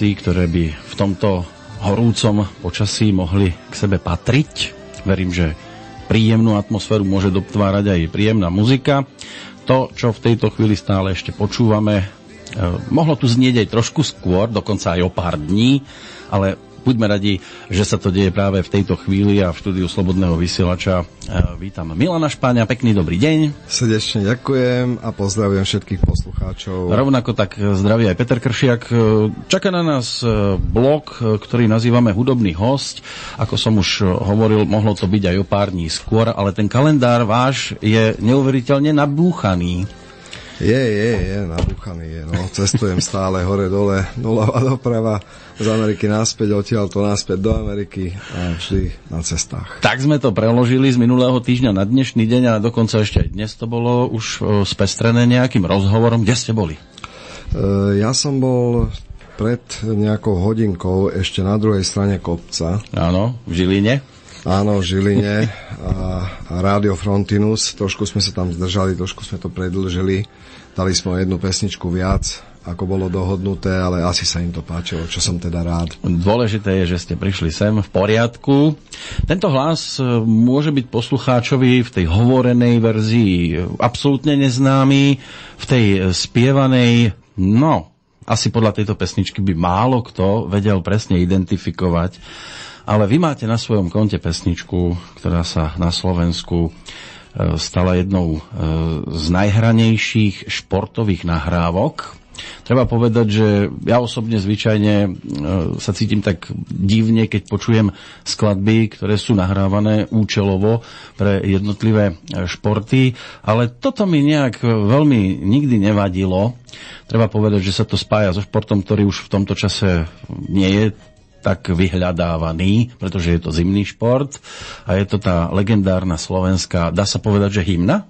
vecí, ktoré by v tomto horúcom počasí mohli k sebe patriť. Verím, že príjemnú atmosféru môže dotvárať aj príjemná muzika. To, čo v tejto chvíli stále ešte počúvame, eh, mohlo tu znieť aj trošku skôr, dokonca aj o pár dní, ale buďme radi, že sa to deje práve v tejto chvíli a v štúdiu Slobodného vysielača. E, vítam Milana Špáňa, pekný dobrý deň. Srdečne ďakujem a pozdravujem všetkých poslucháčov. Rovnako tak zdraví aj Peter Kršiak. E, čaká na nás e, blog, ktorý nazývame Hudobný host. Ako som už hovoril, mohlo to byť aj o pár dní skôr, ale ten kalendár váš je neuveriteľne nabúchaný. Je, je, je, nabúchaný je. No. Cestujem stále hore-dole, doľava doprava, z Ameriky naspäť, odtiaľ to naspäť do Ameriky a vždy na cestách. Tak sme to preložili z minulého týždňa na dnešný deň a dokonca ešte aj dnes to bolo už spestrené nejakým rozhovorom. Kde ste boli? E, ja som bol pred nejakou hodinkou ešte na druhej strane kopca. Áno, v Žiline. Áno, v Žiline a, a Rádio Frontinus. Trošku sme sa tam zdržali, trošku sme to predlžili Dali sme jednu pesničku viac, ako bolo dohodnuté, ale asi sa im to páčilo, čo som teda rád. Dôležité je, že ste prišli sem v poriadku. Tento hlas e, môže byť poslucháčovi v tej hovorenej verzii absolútne neznámy, v tej spievanej, no, asi podľa tejto pesničky by málo kto vedel presne identifikovať. Ale vy máte na svojom konte pesničku, ktorá sa na Slovensku E, stala jednou e, z najhranejších športových nahrávok. Treba povedať, že ja osobne zvyčajne e, sa cítim tak divne, keď počujem skladby, ktoré sú nahrávané účelovo pre jednotlivé športy, ale toto mi nejak veľmi nikdy nevadilo. Treba povedať, že sa to spája so športom, ktorý už v tomto čase nie je tak vyhľadávaný, pretože je to zimný šport a je to tá legendárna slovenská, dá sa povedať, že hymna?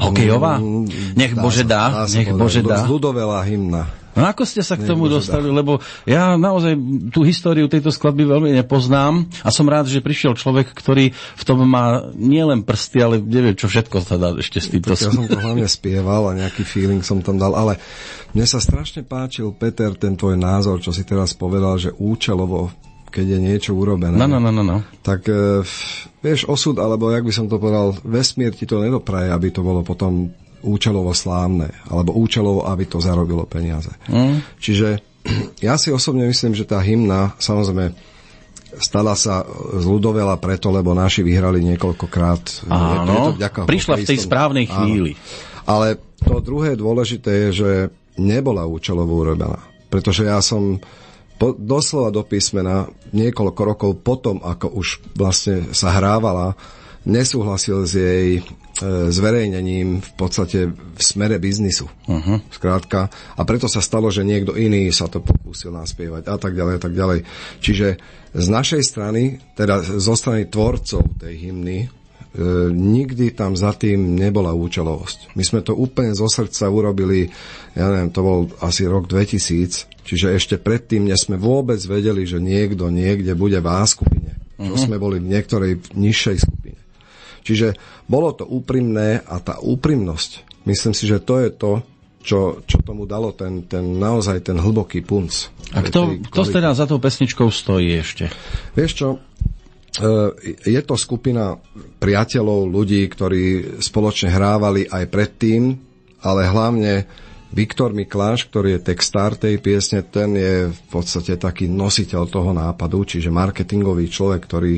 Hokejová? Mm, nech dá Bože dá, dá nech Bože dá. Ľudovelá hymna. No ako ste sa k tomu dostali? Lebo ja naozaj tú históriu tejto skladby veľmi nepoznám a som rád, že prišiel človek, ktorý v tom má nielen prsty, ale neviem, čo všetko sa dá ešte s týmto. Ja som to hlavne spieval a nejaký feeling som tam dal, ale mne sa strašne páčil, Peter, ten tvoj názor, čo si teraz povedal, že účelovo keď je niečo urobené. No, no, no, no, no. Tak e, vieš, osud, alebo jak by som to povedal, vesmír ti to nedopraje, aby to bolo potom účelovo slávne, alebo účelovo, aby to zarobilo peniaze. Mm. Čiže ja si osobne myslím, že tá hymna, samozrejme, stala sa z ľudovela preto, lebo naši vyhrali niekoľkokrát. Áno, je prišla v tej správnej chvíli. Áno. Ale to druhé dôležité je, že nebola účelovo urobená. Pretože ja som po, doslova do písmena niekoľko rokov potom, ako už vlastne sa hrávala, nesúhlasil s jej zverejnením v podstate v smere biznisu. Uh-huh. Skrátka. A preto sa stalo, že niekto iný sa to pokúsil naspievať a tak ďalej a tak ďalej. Čiže z našej strany, teda zo strany tvorcov tej hymny, e, nikdy tam za tým nebola účelovosť. My sme to úplne zo srdca urobili, ja neviem, to bol asi rok 2000, Čiže ešte predtým, než sme vôbec vedeli, že niekto niekde bude v A skupine. Čo uh-huh. sme boli v niektorej nižšej skupine. Čiže bolo to úprimné a tá úprimnosť, myslím si, že to je to, čo, čo tomu dalo ten, ten naozaj ten hlboký punc. A kto, kto teda za tou pesničkou stojí ešte? Vieš čo, e, je to skupina priateľov, ľudí, ktorí spoločne hrávali aj predtým, ale hlavne Viktor Mikláš, ktorý je textár tej piesne, ten je v podstate taký nositeľ toho nápadu, čiže marketingový človek, ktorý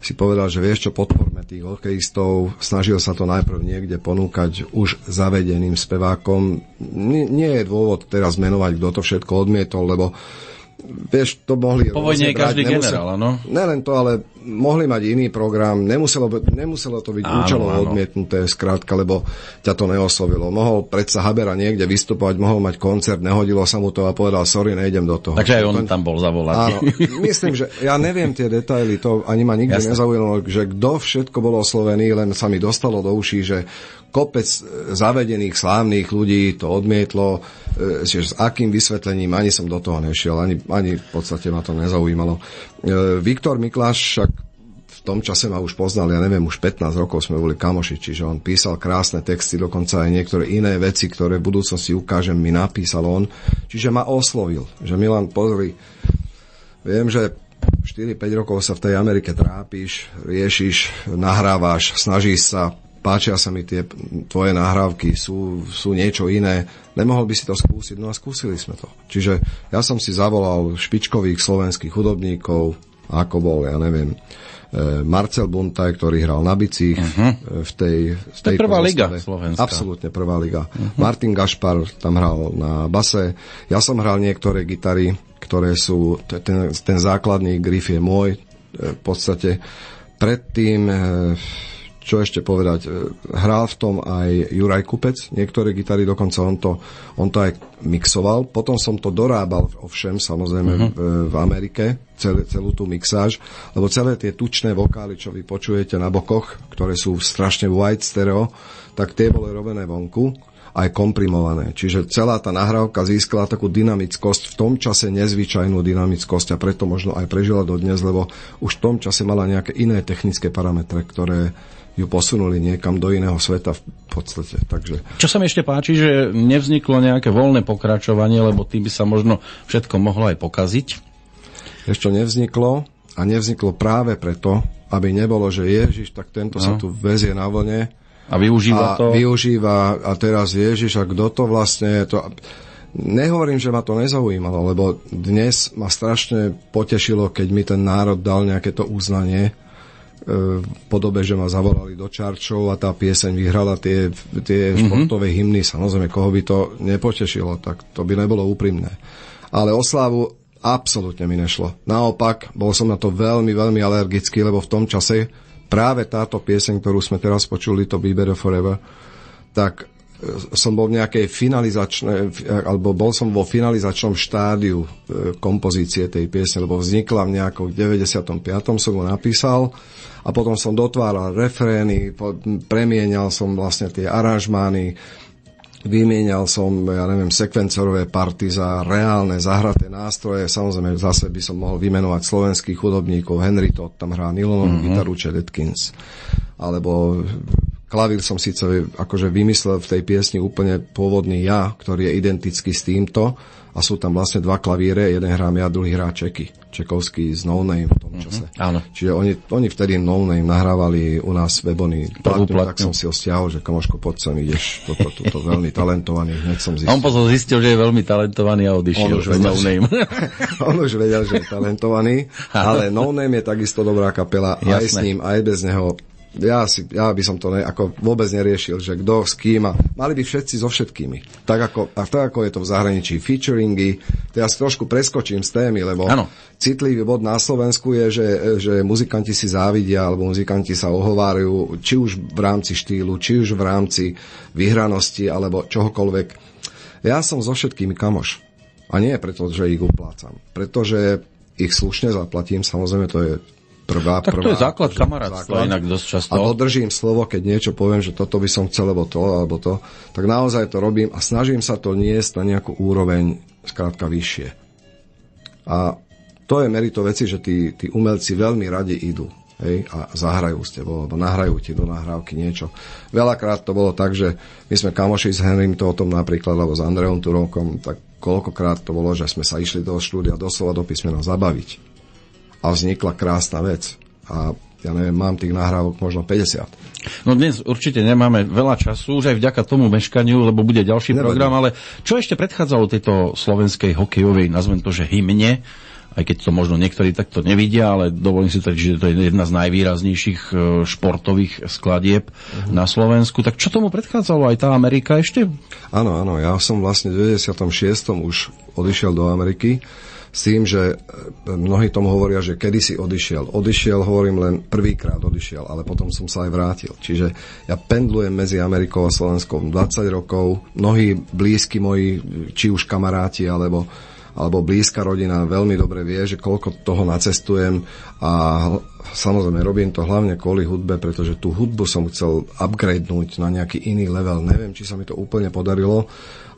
si povedal, že vieš čo, podporme tých hokejistov, snažil sa to najprv niekde ponúkať už zavedeným spevákom. Nie, nie je dôvod teraz menovať, kto to všetko odmietol, lebo vieš, to mohli... Po vojne je každý nemusel, generál, áno? Nelen to, ale mohli mať iný program, nemuselo, nemuselo to byť účelovo odmietnuté, skrátka, lebo ťa to neoslovilo. Mohol predsa Habera niekde vystupovať, mohol mať koncert, nehodilo sa mu to a povedal, sorry, nejdem do toho. Takže aj on tam bol zavolaný. Áno, myslím, že ja neviem tie detaily, to ani ma nikdy nezaujímalo, že kto všetko bol oslovený, len sa mi dostalo do uší, že kopec zavedených slávnych ľudí to odmietlo, e, že s akým vysvetlením ani som do toho nešiel, ani, ani v podstate ma to nezaujímalo. E, Viktor Mikláš však v tom čase ma už poznal, ja neviem, už 15 rokov sme boli kamoši, čiže on písal krásne texty, dokonca aj niektoré iné veci, ktoré v budúcnosti ukážem, mi napísal on. Čiže ma oslovil, že Milan, pozri, viem, že 4-5 rokov sa v tej Amerike trápiš, riešiš, nahrávaš, snažíš sa, páčia sa mi tie tvoje nahrávky, sú, sú niečo iné, nemohol by si to skúsiť? No a skúsili sme to. Čiže ja som si zavolal špičkových slovenských hudobníkov, ako bol, ja neviem, e, Marcel Buntaj, ktorý hral na bicích uh-huh. v tej, v tej prvá liga Slovenská. Absolútne prvá liga. Uh-huh. Martin Gašpar tam hral na base. Ja som hral niektoré gitary, ktoré sú, ten, ten základný grif je môj. V podstate predtým čo ešte povedať, e, hral v tom aj Juraj Kupec, niektoré gitary, dokonca on to, on to aj mixoval, potom som to dorábal ovšem, samozrejme uh-huh. v, v Amerike, celé, celú tú mixáž, lebo celé tie tučné vokály, čo vy počujete na bokoch, ktoré sú strašne white stereo, tak tie boli robené vonku aj komprimované. Čiže celá tá nahrávka získala takú dynamickosť, v tom čase nezvyčajnú dynamickosť a preto možno aj prežila dodnes, lebo už v tom čase mala nejaké iné technické parametre, ktoré, ju posunuli niekam do iného sveta v podstate. Takže... Čo sa mi ešte páči, že nevzniklo nejaké voľné pokračovanie, lebo tým by sa možno všetko mohlo aj pokaziť. Ešte nevzniklo a nevzniklo práve preto, aby nebolo, že Ježiš, tak tento no. sa tu vezie na vlne a využíva a to. využíva a teraz Ježiš a kto to vlastne je to... Nehovorím, že ma to nezaujímalo, lebo dnes ma strašne potešilo, keď mi ten národ dal nejaké to uznanie, podobe, že ma zavolali do Čarčov a tá pieseň vyhrala tie, tie mm-hmm. športové hymny. Samozrejme, koho by to nepotešilo, tak to by nebolo úprimné. Ale o slávu absolútne mi nešlo. Naopak, bol som na to veľmi, veľmi alergický, lebo v tom čase práve táto pieseň, ktorú sme teraz počuli, to Be Better Forever, tak som bol v nejakej finalizačnej, alebo bol som vo finalizačnom štádiu e, kompozície tej piesne, lebo vznikla v nejakom 95. som ho napísal a potom som dotváral refrény, premienial som vlastne tie aranžmány, vymienial som, ja neviem, sekvencerové party za reálne zahraté nástroje. Samozrejme, zase by som mohol vymenovať slovenských hudobníkov. Henry Todd tam hrá Nilonovú mm-hmm. gitaru Chet Atkins. Alebo klavír som síce akože vymyslel v tej piesni úplne pôvodný ja, ktorý je identický s týmto a sú tam vlastne dva klavíre, jeden hrám ja, druhý hrá Čeky. Čekovský z No Name v tom mhm, čase. Mm-hmm, áno. Čiže oni, oni vtedy No Name nahrávali u nás Webony platňu, tak som si ho stiahol, že kamoško, poď sem, ideš, toto, toto, veľmi talentovaný, hneď som zistil. On potom zistil, že je veľmi talentovaný a odišiel. On už vedel, No Name. on už vedel, že je talentovaný, ale No Name je takisto dobrá kapela, Jasné. aj s ním, aj bez neho ja, si, ja by som to ne, ako vôbec neriešil, že kto s kým a mali by všetci so všetkými. Tak ako, a tak ako je to v zahraničí featuringy, si trošku preskočím z témy, lebo ano. citlivý bod na Slovensku je, že, že muzikanti si závidia alebo muzikanti sa ohovárajú či už v rámci štýlu, či už v rámci vyhranosti alebo čohokoľvek. Ja som so všetkými kamoš. A nie preto, že ich uplácam. Pretože ich slušne zaplatím, samozrejme to je prvá, tak prvá, to je základ kamarátstva inak dosť často. A dodržím slovo, keď niečo poviem, že toto by som chcel, alebo to, alebo to, tak naozaj to robím a snažím sa to niesť na nejakú úroveň skrátka vyššie. A to je merito veci, že tí, tí umelci veľmi radi idú hej, a zahrajú s tebou, alebo nahrajú ti do nahrávky niečo. Veľakrát to bolo tak, že my sme kamoši s Henrym to o tom napríklad, alebo s Andreom Turovkom, tak koľkokrát to bolo, že sme sa išli do štúdia doslova do písmena zabaviť a vznikla krásna vec. A ja neviem, mám tých nahrávok možno 50. No dnes určite nemáme veľa času, už aj vďaka tomu meškaniu, lebo bude ďalší Nevadí. program, ale čo ešte predchádzalo tejto slovenskej hokejovej, nazvem to, že hymne, aj keď to možno niektorí takto nevidia, ale dovolím si tvrdiť, že to je jedna z najvýraznejších e, športových skladieb uh-huh. na Slovensku. Tak čo tomu predchádzalo aj tá Amerika ešte? Áno, áno, ja som vlastne v 96. už odišiel do Ameriky s tým, že e, mnohí tomu hovoria, že kedy si odišiel. Odišiel, hovorím len prvýkrát odišiel, ale potom som sa aj vrátil. Čiže ja pendlujem medzi Amerikou a Slovenskom 20 rokov. Mnohí blízki moji, či už kamaráti, alebo alebo blízka rodina veľmi dobre vie, že koľko toho nacestujem a samozrejme robím to hlavne kvôli hudbe, pretože tú hudbu som chcel upgradenúť na nejaký iný level. Neviem, či sa mi to úplne podarilo,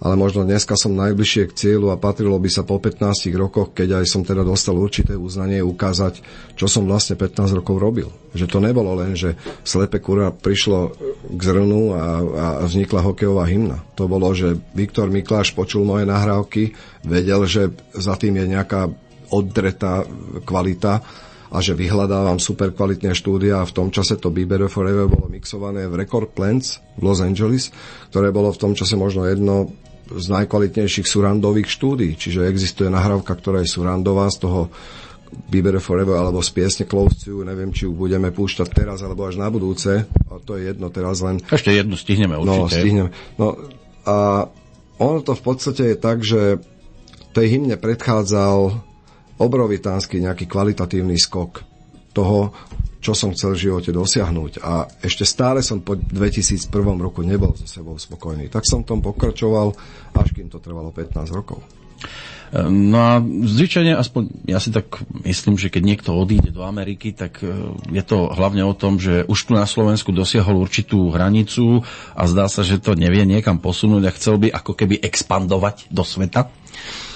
ale možno dneska som najbližšie k cieľu a patrilo by sa po 15 rokoch, keď aj som teda dostal určité uznanie, ukázať, čo som vlastne 15 rokov robil. Že to nebolo len, že slepe kura prišlo k zrnu a, a vznikla hokejová hymna. To bolo, že Viktor Mikláš počul moje nahrávky, vedel, že za tým je nejaká oddretá kvalita a že vyhľadávam super kvalitné štúdia a v tom čase to Be Better Forever bolo mixované v Record Plants v Los Angeles, ktoré bolo v tom čase možno jedno z najkvalitnejších surandových štúdí. Čiže existuje nahrávka, ktorá je surandová z toho Bieber Forever alebo z piesne Close to, neviem, či ju budeme púšťať teraz alebo až na budúce, a to je jedno teraz len. Ešte jednu stihneme určite. No, stihneme. No, a ono to v podstate je tak, že tej hymne predchádzal obrovitánsky nejaký kvalitatívny skok toho, čo som chcel v živote dosiahnuť. A ešte stále som po 2001 roku nebol so sebou spokojný. Tak som tom pokračoval, až kým to trvalo 15 rokov. No a zvyčajne, aspoň ja si tak myslím, že keď niekto odíde do Ameriky, tak e, je to hlavne o tom, že už tu na Slovensku dosiahol určitú hranicu a zdá sa, že to nevie niekam posunúť a chcel by ako keby expandovať do sveta.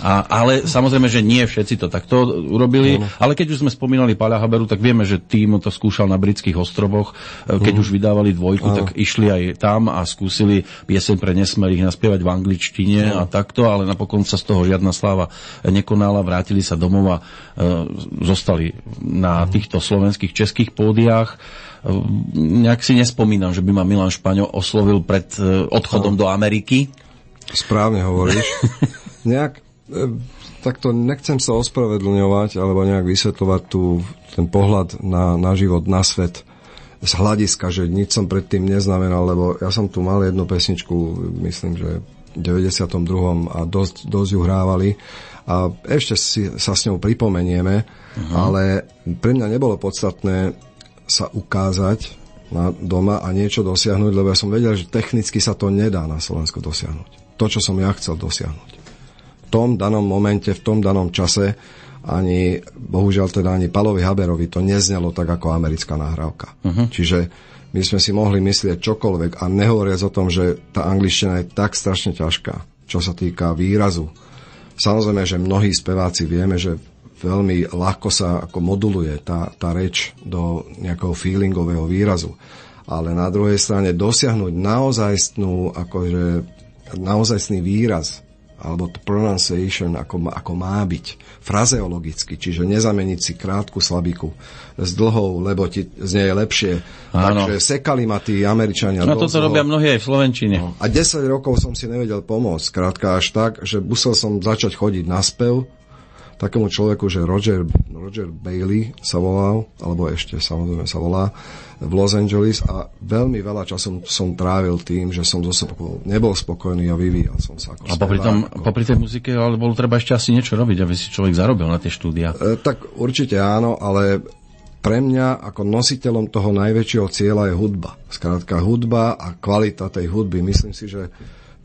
A, ale samozrejme, že nie všetci to takto urobili, uh-huh. ale keď už sme spomínali Paľa Haberu, tak vieme, že tým to skúšal na britských ostrovoch. E, keď uh-huh. už vydávali dvojku, uh-huh. tak išli aj tam a skúsili pieseň pre nesmelých naspievať v angličtine uh-huh. a takto, ale napokon sa z toho žiadna sláva nekonala, vrátili sa domov a e, zostali na uh-huh. týchto slovenských, českých pódiách. E, nejak si nespomínam, že by ma Milan Špaňo oslovil pred e, odchodom do Ameriky. Správne hovoríš. nejak, takto nechcem sa ospravedlňovať alebo nejak vysvetľovať tu ten pohľad na, na život, na svet z hľadiska, že nič som predtým neznamenal, lebo ja som tu mal jednu pesničku, myslím, že v 92. a dosť, dosť ju hrávali a ešte si, sa s ňou pripomenieme, uh-huh. ale pre mňa nebolo podstatné sa ukázať na doma a niečo dosiahnuť, lebo ja som vedel, že technicky sa to nedá na Slovensku dosiahnuť. To, čo som ja chcel dosiahnuť. V tom danom momente, v tom danom čase ani, bohužiaľ teda ani Palovi Haberovi to neznelo tak ako americká nahrávka. Uh-huh. Čiže my sme si mohli myslieť čokoľvek a nehovoriac o tom, že tá angličtina je tak strašne ťažká, čo sa týka výrazu, Samozrejme, že mnohí speváci vieme, že veľmi ľahko sa ako moduluje tá, tá reč do nejakého feelingového výrazu. Ale na druhej strane dosiahnuť naozajstnú, akože, naozajstný výraz alebo to pronunciation, ako, ako má byť, frazeologicky, čiže nezameniť si krátku slabiku s dlhou, lebo ti z nej je lepšie. Áno. Takže sekali ma tí Američania. No toto robia mnohí aj v Slovenčine. No. A 10 rokov som si nevedel pomôcť, krátka až tak, že musel som začať chodiť na spev, takému človeku, že Roger, Roger Bailey sa volal, alebo ešte samozrejme sa volá, v Los Angeles a veľmi veľa času som trávil tým, že som zo sebou nebol spokojný a vyvíjal som sa. Ako a popri, tom, ako... popri tej muzike, ale bolo treba ešte asi niečo robiť, aby si človek zarobil na tie štúdia. E, tak určite áno, ale pre mňa ako nositeľom toho najväčšieho cieľa je hudba. Skrátka hudba a kvalita tej hudby. Myslím si, že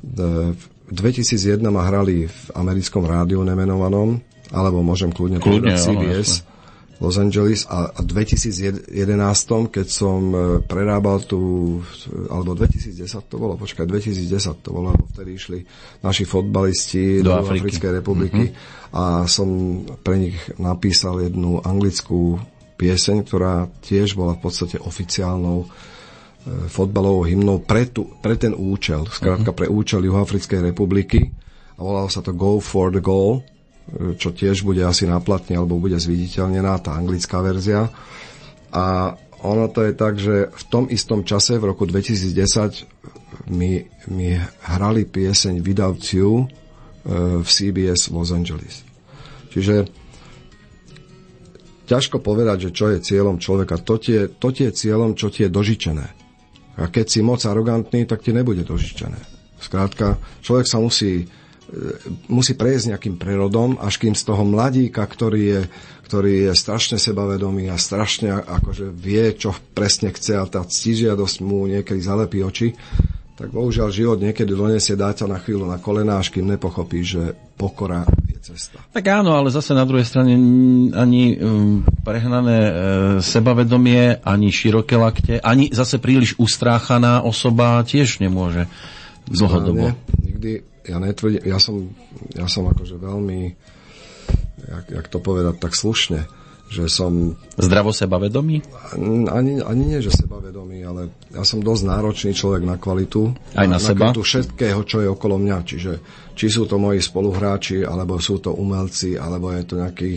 v 2001 ma hrali v americkom rádiu nemenovanom alebo môžem kľudne, kľudne povedať CBS, áno, Los Angeles. A, v 2011, keď som e, prerábal tu, alebo 2010 to bolo, počkaj, 2010 to bolo, lebo vtedy išli naši fotbalisti do, do Africkej republiky mm-hmm. a som pre nich napísal jednu anglickú pieseň, ktorá tiež bola v podstate oficiálnou e, fotbalovou hymnou pre, tu, pre ten účel, skrátka mm-hmm. pre účel Juhoafrickej republiky a volalo sa to Go for the Goal čo tiež bude asi naplatne alebo bude zviditeľnená, tá anglická verzia. A ono to je tak, že v tom istom čase, v roku 2010, mi, mi hrali pieseň You e, v CBS Los Angeles. Čiže ťažko povedať, že čo je cieľom človeka. To tie, to tie cieľom, čo ti je dožičené. A keď si moc arogantný, tak ti nebude dožičené. Skrátka, človek sa musí musí prejsť nejakým prerodom, až kým z toho mladíka, ktorý je, ktorý je strašne sebavedomý a strašne akože vie, čo presne chce a tá ctižiadosť mu niekedy zalepí oči, tak bohužiaľ život niekedy donesie dáťa na chvíľu na kolená, až kým nepochopí, že pokora je cesta. Tak áno, ale zase na druhej strane ani um, prehnané e, sebavedomie, ani široké lakte, ani zase príliš ustráchaná osoba tiež nemôže dlhodobo. Nikdy ja netvrdím, ja som, ja som akože veľmi, jak, jak to povedať tak slušne, že som... Zdravo sebavedomý? Ani, ani nie, že sebavedomý, ale ja som dosť náročný človek na kvalitu. Aj na, na seba? Na kvalitu všetkého, čo je okolo mňa. Čiže či sú to moji spoluhráči, alebo sú to umelci, alebo je to nejaký,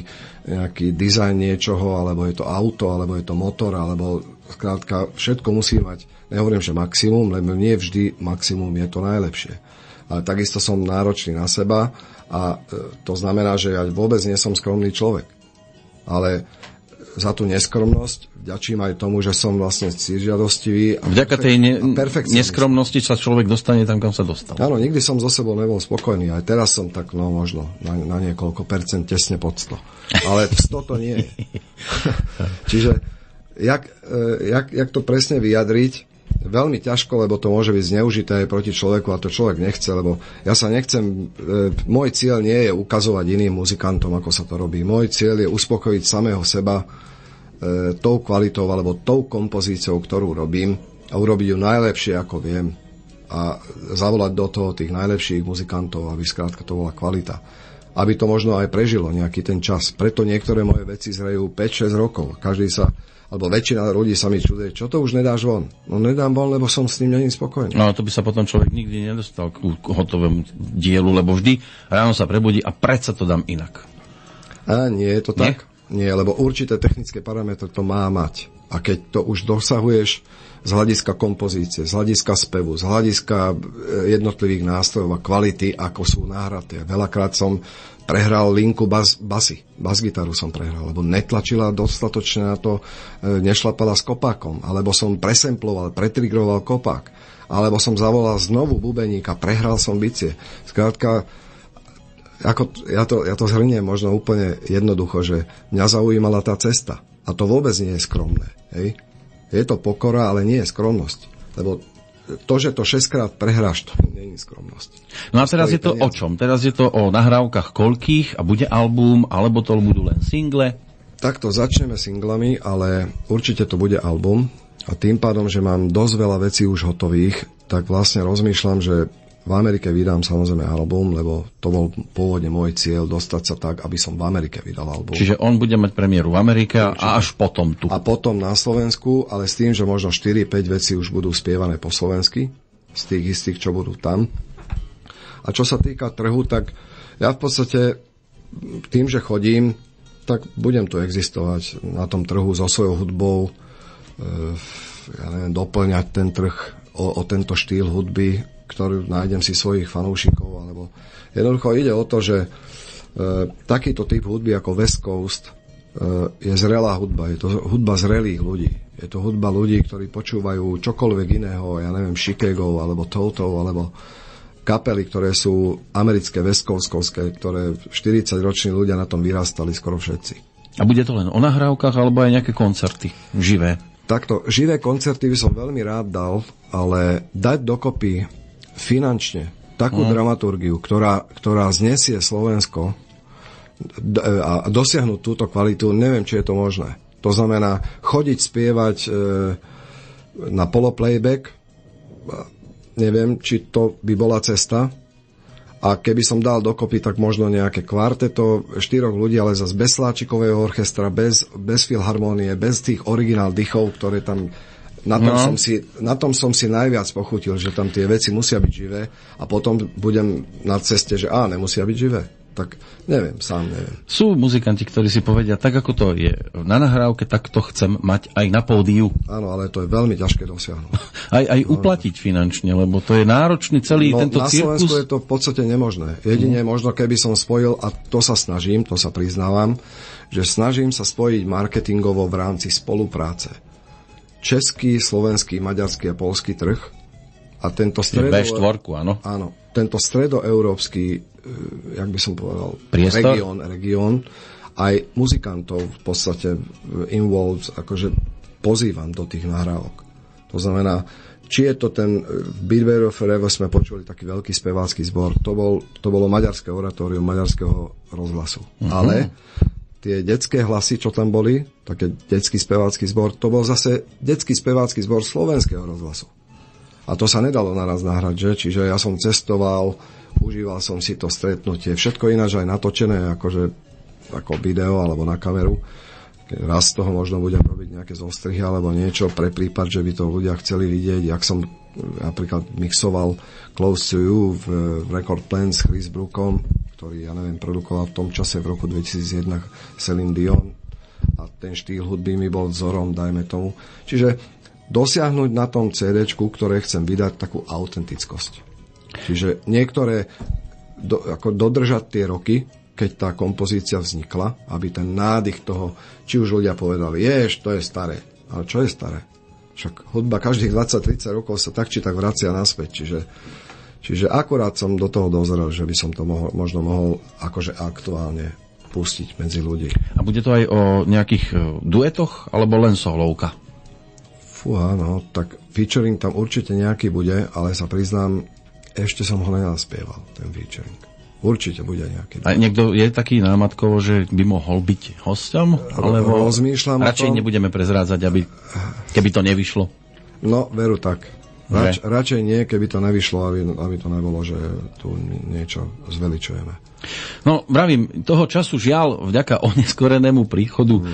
nejaký dizajn niečoho, alebo je to auto, alebo je to motor, alebo skrátka všetko musí mať, nehovorím, že maximum, lebo nie vždy maximum je to najlepšie ale takisto som náročný na seba a e, to znamená, že ja vôbec nie som skromný človek. Ale za tú neskromnosť vďačím aj tomu, že som vlastne cížiadostivý. A Vďaka tej ne- neskromnosti sa človek dostane tam, kam sa dostal. Áno, nikdy som so sebou nebol spokojný. Aj teraz som tak, no možno, na, na niekoľko percent tesne pod 100. Ale 100 to nie je. Čiže jak, e, jak, jak to presne vyjadriť, veľmi ťažko, lebo to môže byť zneužité proti človeku a to človek nechce, lebo ja sa nechcem, e, môj cieľ nie je ukazovať iným muzikantom, ako sa to robí. Môj cieľ je uspokojiť samého seba e, tou kvalitou alebo tou kompozíciou, ktorú robím a urobiť ju najlepšie, ako viem a zavolať do toho tých najlepších muzikantov, aby skrátka to bola kvalita. Aby to možno aj prežilo nejaký ten čas. Preto niektoré moje veci zrejú 5-6 rokov. Každý sa alebo väčšina ľudí sa mi čuduje, čo to už nedáš von? No nedám von, lebo som s ním není spokojný. No to by sa potom človek nikdy nedostal k hotovému dielu, lebo vždy ráno sa prebudí a predsa to dám inak. A nie je to tak? Nie, nie lebo určité technické parametre to má mať. A keď to už dosahuješ z hľadiska kompozície, z hľadiska spevu, z hľadiska e, jednotlivých nástrojov a kvality, ako sú nahraté. Veľakrát som prehral linku bas, basy, bas-gitaru som prehral, lebo netlačila dostatočne na to, e, nešlapala s kopákom, alebo som presemploval, pretrigroval kopák, alebo som zavolal znovu bubeníka, prehral som bicie. Skrátka, ako, ja, to, ja to zhrniem možno úplne jednoducho, že mňa zaujímala tá cesta. A to vôbec nie je skromné. Hej? Je to pokora, ale nie je skromnosť. Lebo to, že to 6 krát prehráš, to nie je skromnosť. No a teraz je to peniaze. o čom? Teraz je to o nahrávkach koľkých a bude album, alebo to budú len single? Takto začneme singlami, ale určite to bude album. A tým pádom, že mám dosť veľa vecí už hotových, tak vlastne rozmýšľam, že v Amerike vydám samozrejme album, lebo to bol pôvodne môj cieľ dostať sa tak, aby som v Amerike vydal album. Čiže on bude mať premiéru v Amerike Určite. a až potom tu. A potom na Slovensku, ale s tým, že možno 4-5 veci už budú spievané po slovensky, z tých istých, čo budú tam. A čo sa týka trhu, tak ja v podstate tým, že chodím, tak budem tu existovať na tom trhu so svojou hudbou, e, ja neviem, doplňať ten trh o, o tento štýl hudby, ktorú nájdem si svojich fanúšikov, alebo jednoducho ide o to, že e, takýto typ hudby ako West Coast e, je zrelá hudba, je to hudba zrelých ľudí. Je to hudba ľudí, ktorí počúvajú čokoľvek iného, ja neviem, Chicago, alebo Toto, alebo kapely, ktoré sú americké, westcoastovské, ktoré 40-roční ľudia na tom vyrastali skoro všetci. A bude to len o nahrávkach, alebo aj nejaké koncerty živé? Takto, živé koncerty by som veľmi rád dal, ale dať dokopy finančne takú mm. dramaturgiu, ktorá, ktorá znesie Slovensko a dosiahnuť túto kvalitu, neviem, či je to možné. To znamená chodiť spievať e, na poloplayback, neviem, či to by bola cesta. A keby som dal dokopy, tak možno nejaké kvarteto, štyroch ľudí, ale zase bez sláčikového orchestra, bez, bez filharmonie, bez tých originál dychov, ktoré tam na tom, no. som si, na tom som si najviac pochutil, že tam tie veci musia byť živé a potom budem na ceste, že á, nemusia byť živé. Tak neviem, sám neviem. Sú muzikanti, ktorí si povedia, tak ako to je na nahrávke, tak to chcem mať aj na pódiu. Áno, ale to je veľmi ťažké dosiahnuť. aj, aj uplatiť finančne, lebo to je náročný celý no, tento na cirkus. Na Slovensku je to v podstate nemožné. Jedine mm. možno, keby som spojil, a to sa snažím, to sa priznávam, že snažím sa spojiť marketingovo v rámci spolupráce český, slovenský, maďarský a polský trh. A tento stredo... B4, áno. Áno. Tento stredoeurópsky, e, jak by som povedal, Priestor? region, region, aj muzikantov v podstate involved, akože pozývam do tých nahrávok. To znamená, či je to ten e, v Bidware Forever sme počuli taký veľký spevácky zbor, to, bol, to bolo maďarské oratórium maďarského rozhlasu. Uh-huh. Ale tie detské hlasy, čo tam boli, také detský spevácky zbor, to bol zase detský spevácky zbor slovenského rozhlasu. A to sa nedalo naraz nahrať, že? Čiže ja som cestoval, užíval som si to stretnutie, všetko ináč aj natočené, akože ako video alebo na kameru. Raz z toho možno budem robiť nejaké zostrihy alebo niečo pre prípad, že by to ľudia chceli vidieť, jak som napríklad mixoval Close to You v, v Record Plan s Chris Brookom, ktorý, ja neviem, produkoval v tom čase v roku 2001 Celine Dion a ten štýl hudby mi bol vzorom, dajme tomu. Čiže dosiahnuť na tom CD, ktoré chcem vydať, takú autentickosť. Čiže niektoré do, ako dodržať tie roky, keď tá kompozícia vznikla, aby ten nádych toho, či už ľudia povedali, ješ, to je staré. Ale čo je staré? Však hudba každých 20-30 rokov sa tak či tak vracia naspäť. Čiže Čiže akurát som do toho dozrel, že by som to mohol, možno mohol akože aktuálne pustiť medzi ľudí. A bude to aj o nejakých e, duetoch, alebo len solovka? Fúha, no, tak featuring tam určite nejaký bude, ale sa priznám, ešte som ho nenaspieval, ten featuring. Určite bude nejaký. A niekto je taký námatkovo, že by mohol byť hostom? Alebo Rozmýšľam radšej nebudeme prezrádzať, aby, keby to nevyšlo? No, veru tak. Rač, radšej nie, keby to nevyšlo, aby, aby to nebolo, že tu niečo zveličujeme. No, vravím, toho času žiaľ, vďaka oneskorenému príchodu e,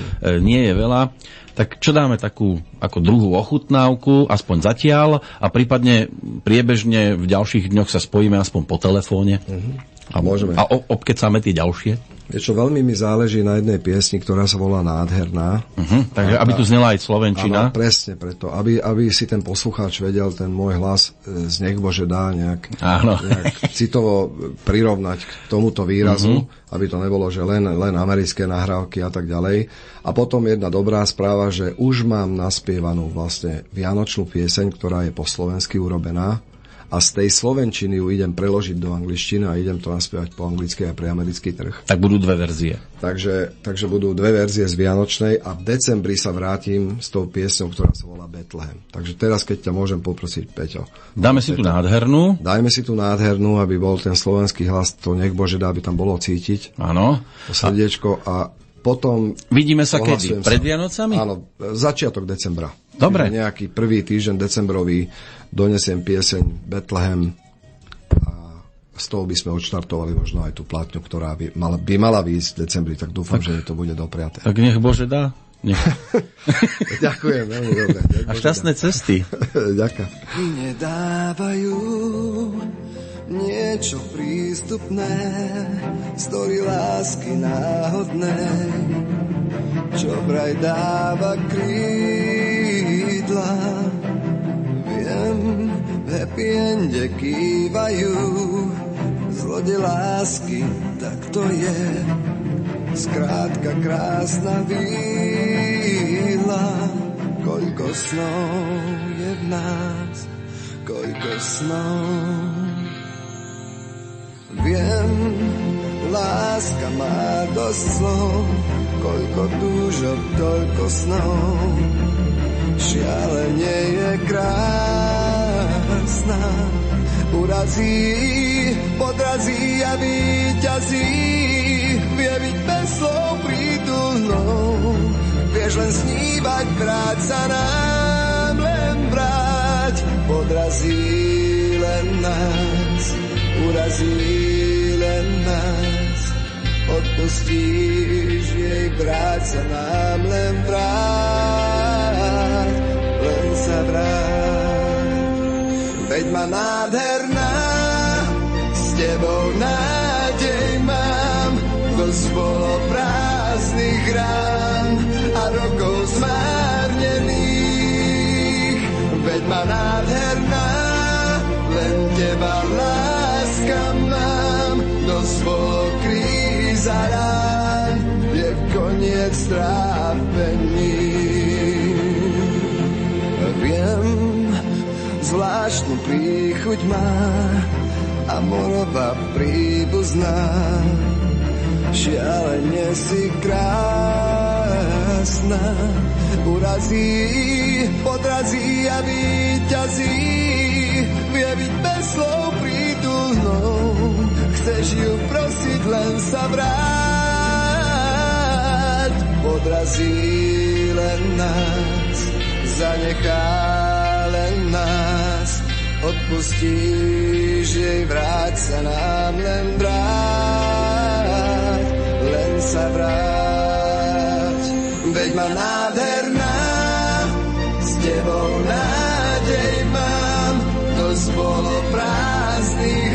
nie je veľa. Tak čo dáme takú ako druhú ochutnávku, aspoň zatiaľ, a prípadne priebežne v ďalších dňoch sa spojíme aspoň po telefóne. Hmm. A, Môžeme. A obkecáme tie ďalšie. Vieš čo, veľmi mi záleží na jednej piesni, ktorá sa volá Nádherná. Uh-huh, takže aby tu znela aj Slovenčina. Áno, presne preto. Aby, aby si ten poslucháč vedel ten môj hlas e, z nech Bože dá nejak, Áno. nejak citovo prirovnať k tomuto výrazu, uh-huh. aby to nebolo, že len, len americké nahrávky a tak ďalej. A potom jedna dobrá správa, že už mám naspievanú vlastne vianočnú pieseň, ktorá je po slovensky urobená a z tej slovenčiny ju idem preložiť do angličtiny a idem to naspievať po anglicky a pre americký trh. Tak budú dve verzie. Takže, takže budú dve verzie z Vianočnej a v decembri sa vrátim s tou piesňou, ktorá sa volá Bethlehem. Takže teraz, keď ťa môžem poprosiť, Peťo. Dáme si tu nádhernú. Dajme si tu nádhernú, aby bol ten slovenský hlas, to nech Bože dá, aby tam bolo cítiť. Áno. To srdiečko a potom... Vidíme sa kedy? Pred Vianocami? Áno, začiatok decembra. Dobre. Čiže nejaký prvý týždeň decembrový donesiem pieseň Bethlehem a z toho by sme odštartovali možno aj tú platňu, ktorá by mala, by mala výjsť v decembri, tak dúfam, tak, že to bude dopriaté. Tak nech Bože dá. Nech. Ďakujem, veľmi dobre. A šťastné cesty. Ďakujem. Nedávajú niečo prístupné, story lásky náhodnej, čo vraj dáva krídla. Viem, v happy ende kývajú, zlode lásky, tak to je. Skrátka krásna víla, koľko snov je v nás, koľko snov. Viem, láska má dosť slov, koľko túžob, toľko snov. Šialenie je krásna, urazí, podrazí a víťazí. Vie byť bez slov prítulnou, vieš len snívať, vráť sa nám, len vráť, podrazí len nás, urazí len nás. Odpustíš jej, vráť sa nám, len vráť, sa vráť. Veď ma nádherná, s tebou nádej mám, dosť bolo prázdnych rán a rokov zmárnených. Veď ma nádherná, len teba láska mám, dosť bolo kríza rán, je koniec trápení. Zvláštnu príchuť má a morová príbuzná. Šialene si krásna, urazí, podrazí a víťazí. Vie byť bez slov prítulnou, chceš ju prosiť, len sa vráť. Podrazí len nás, zanechá odpustíš jej, vráť sa nám len vráť, len sa vráť. Veď ma nádherná, s tebou nádej mám, to bolo prázdnych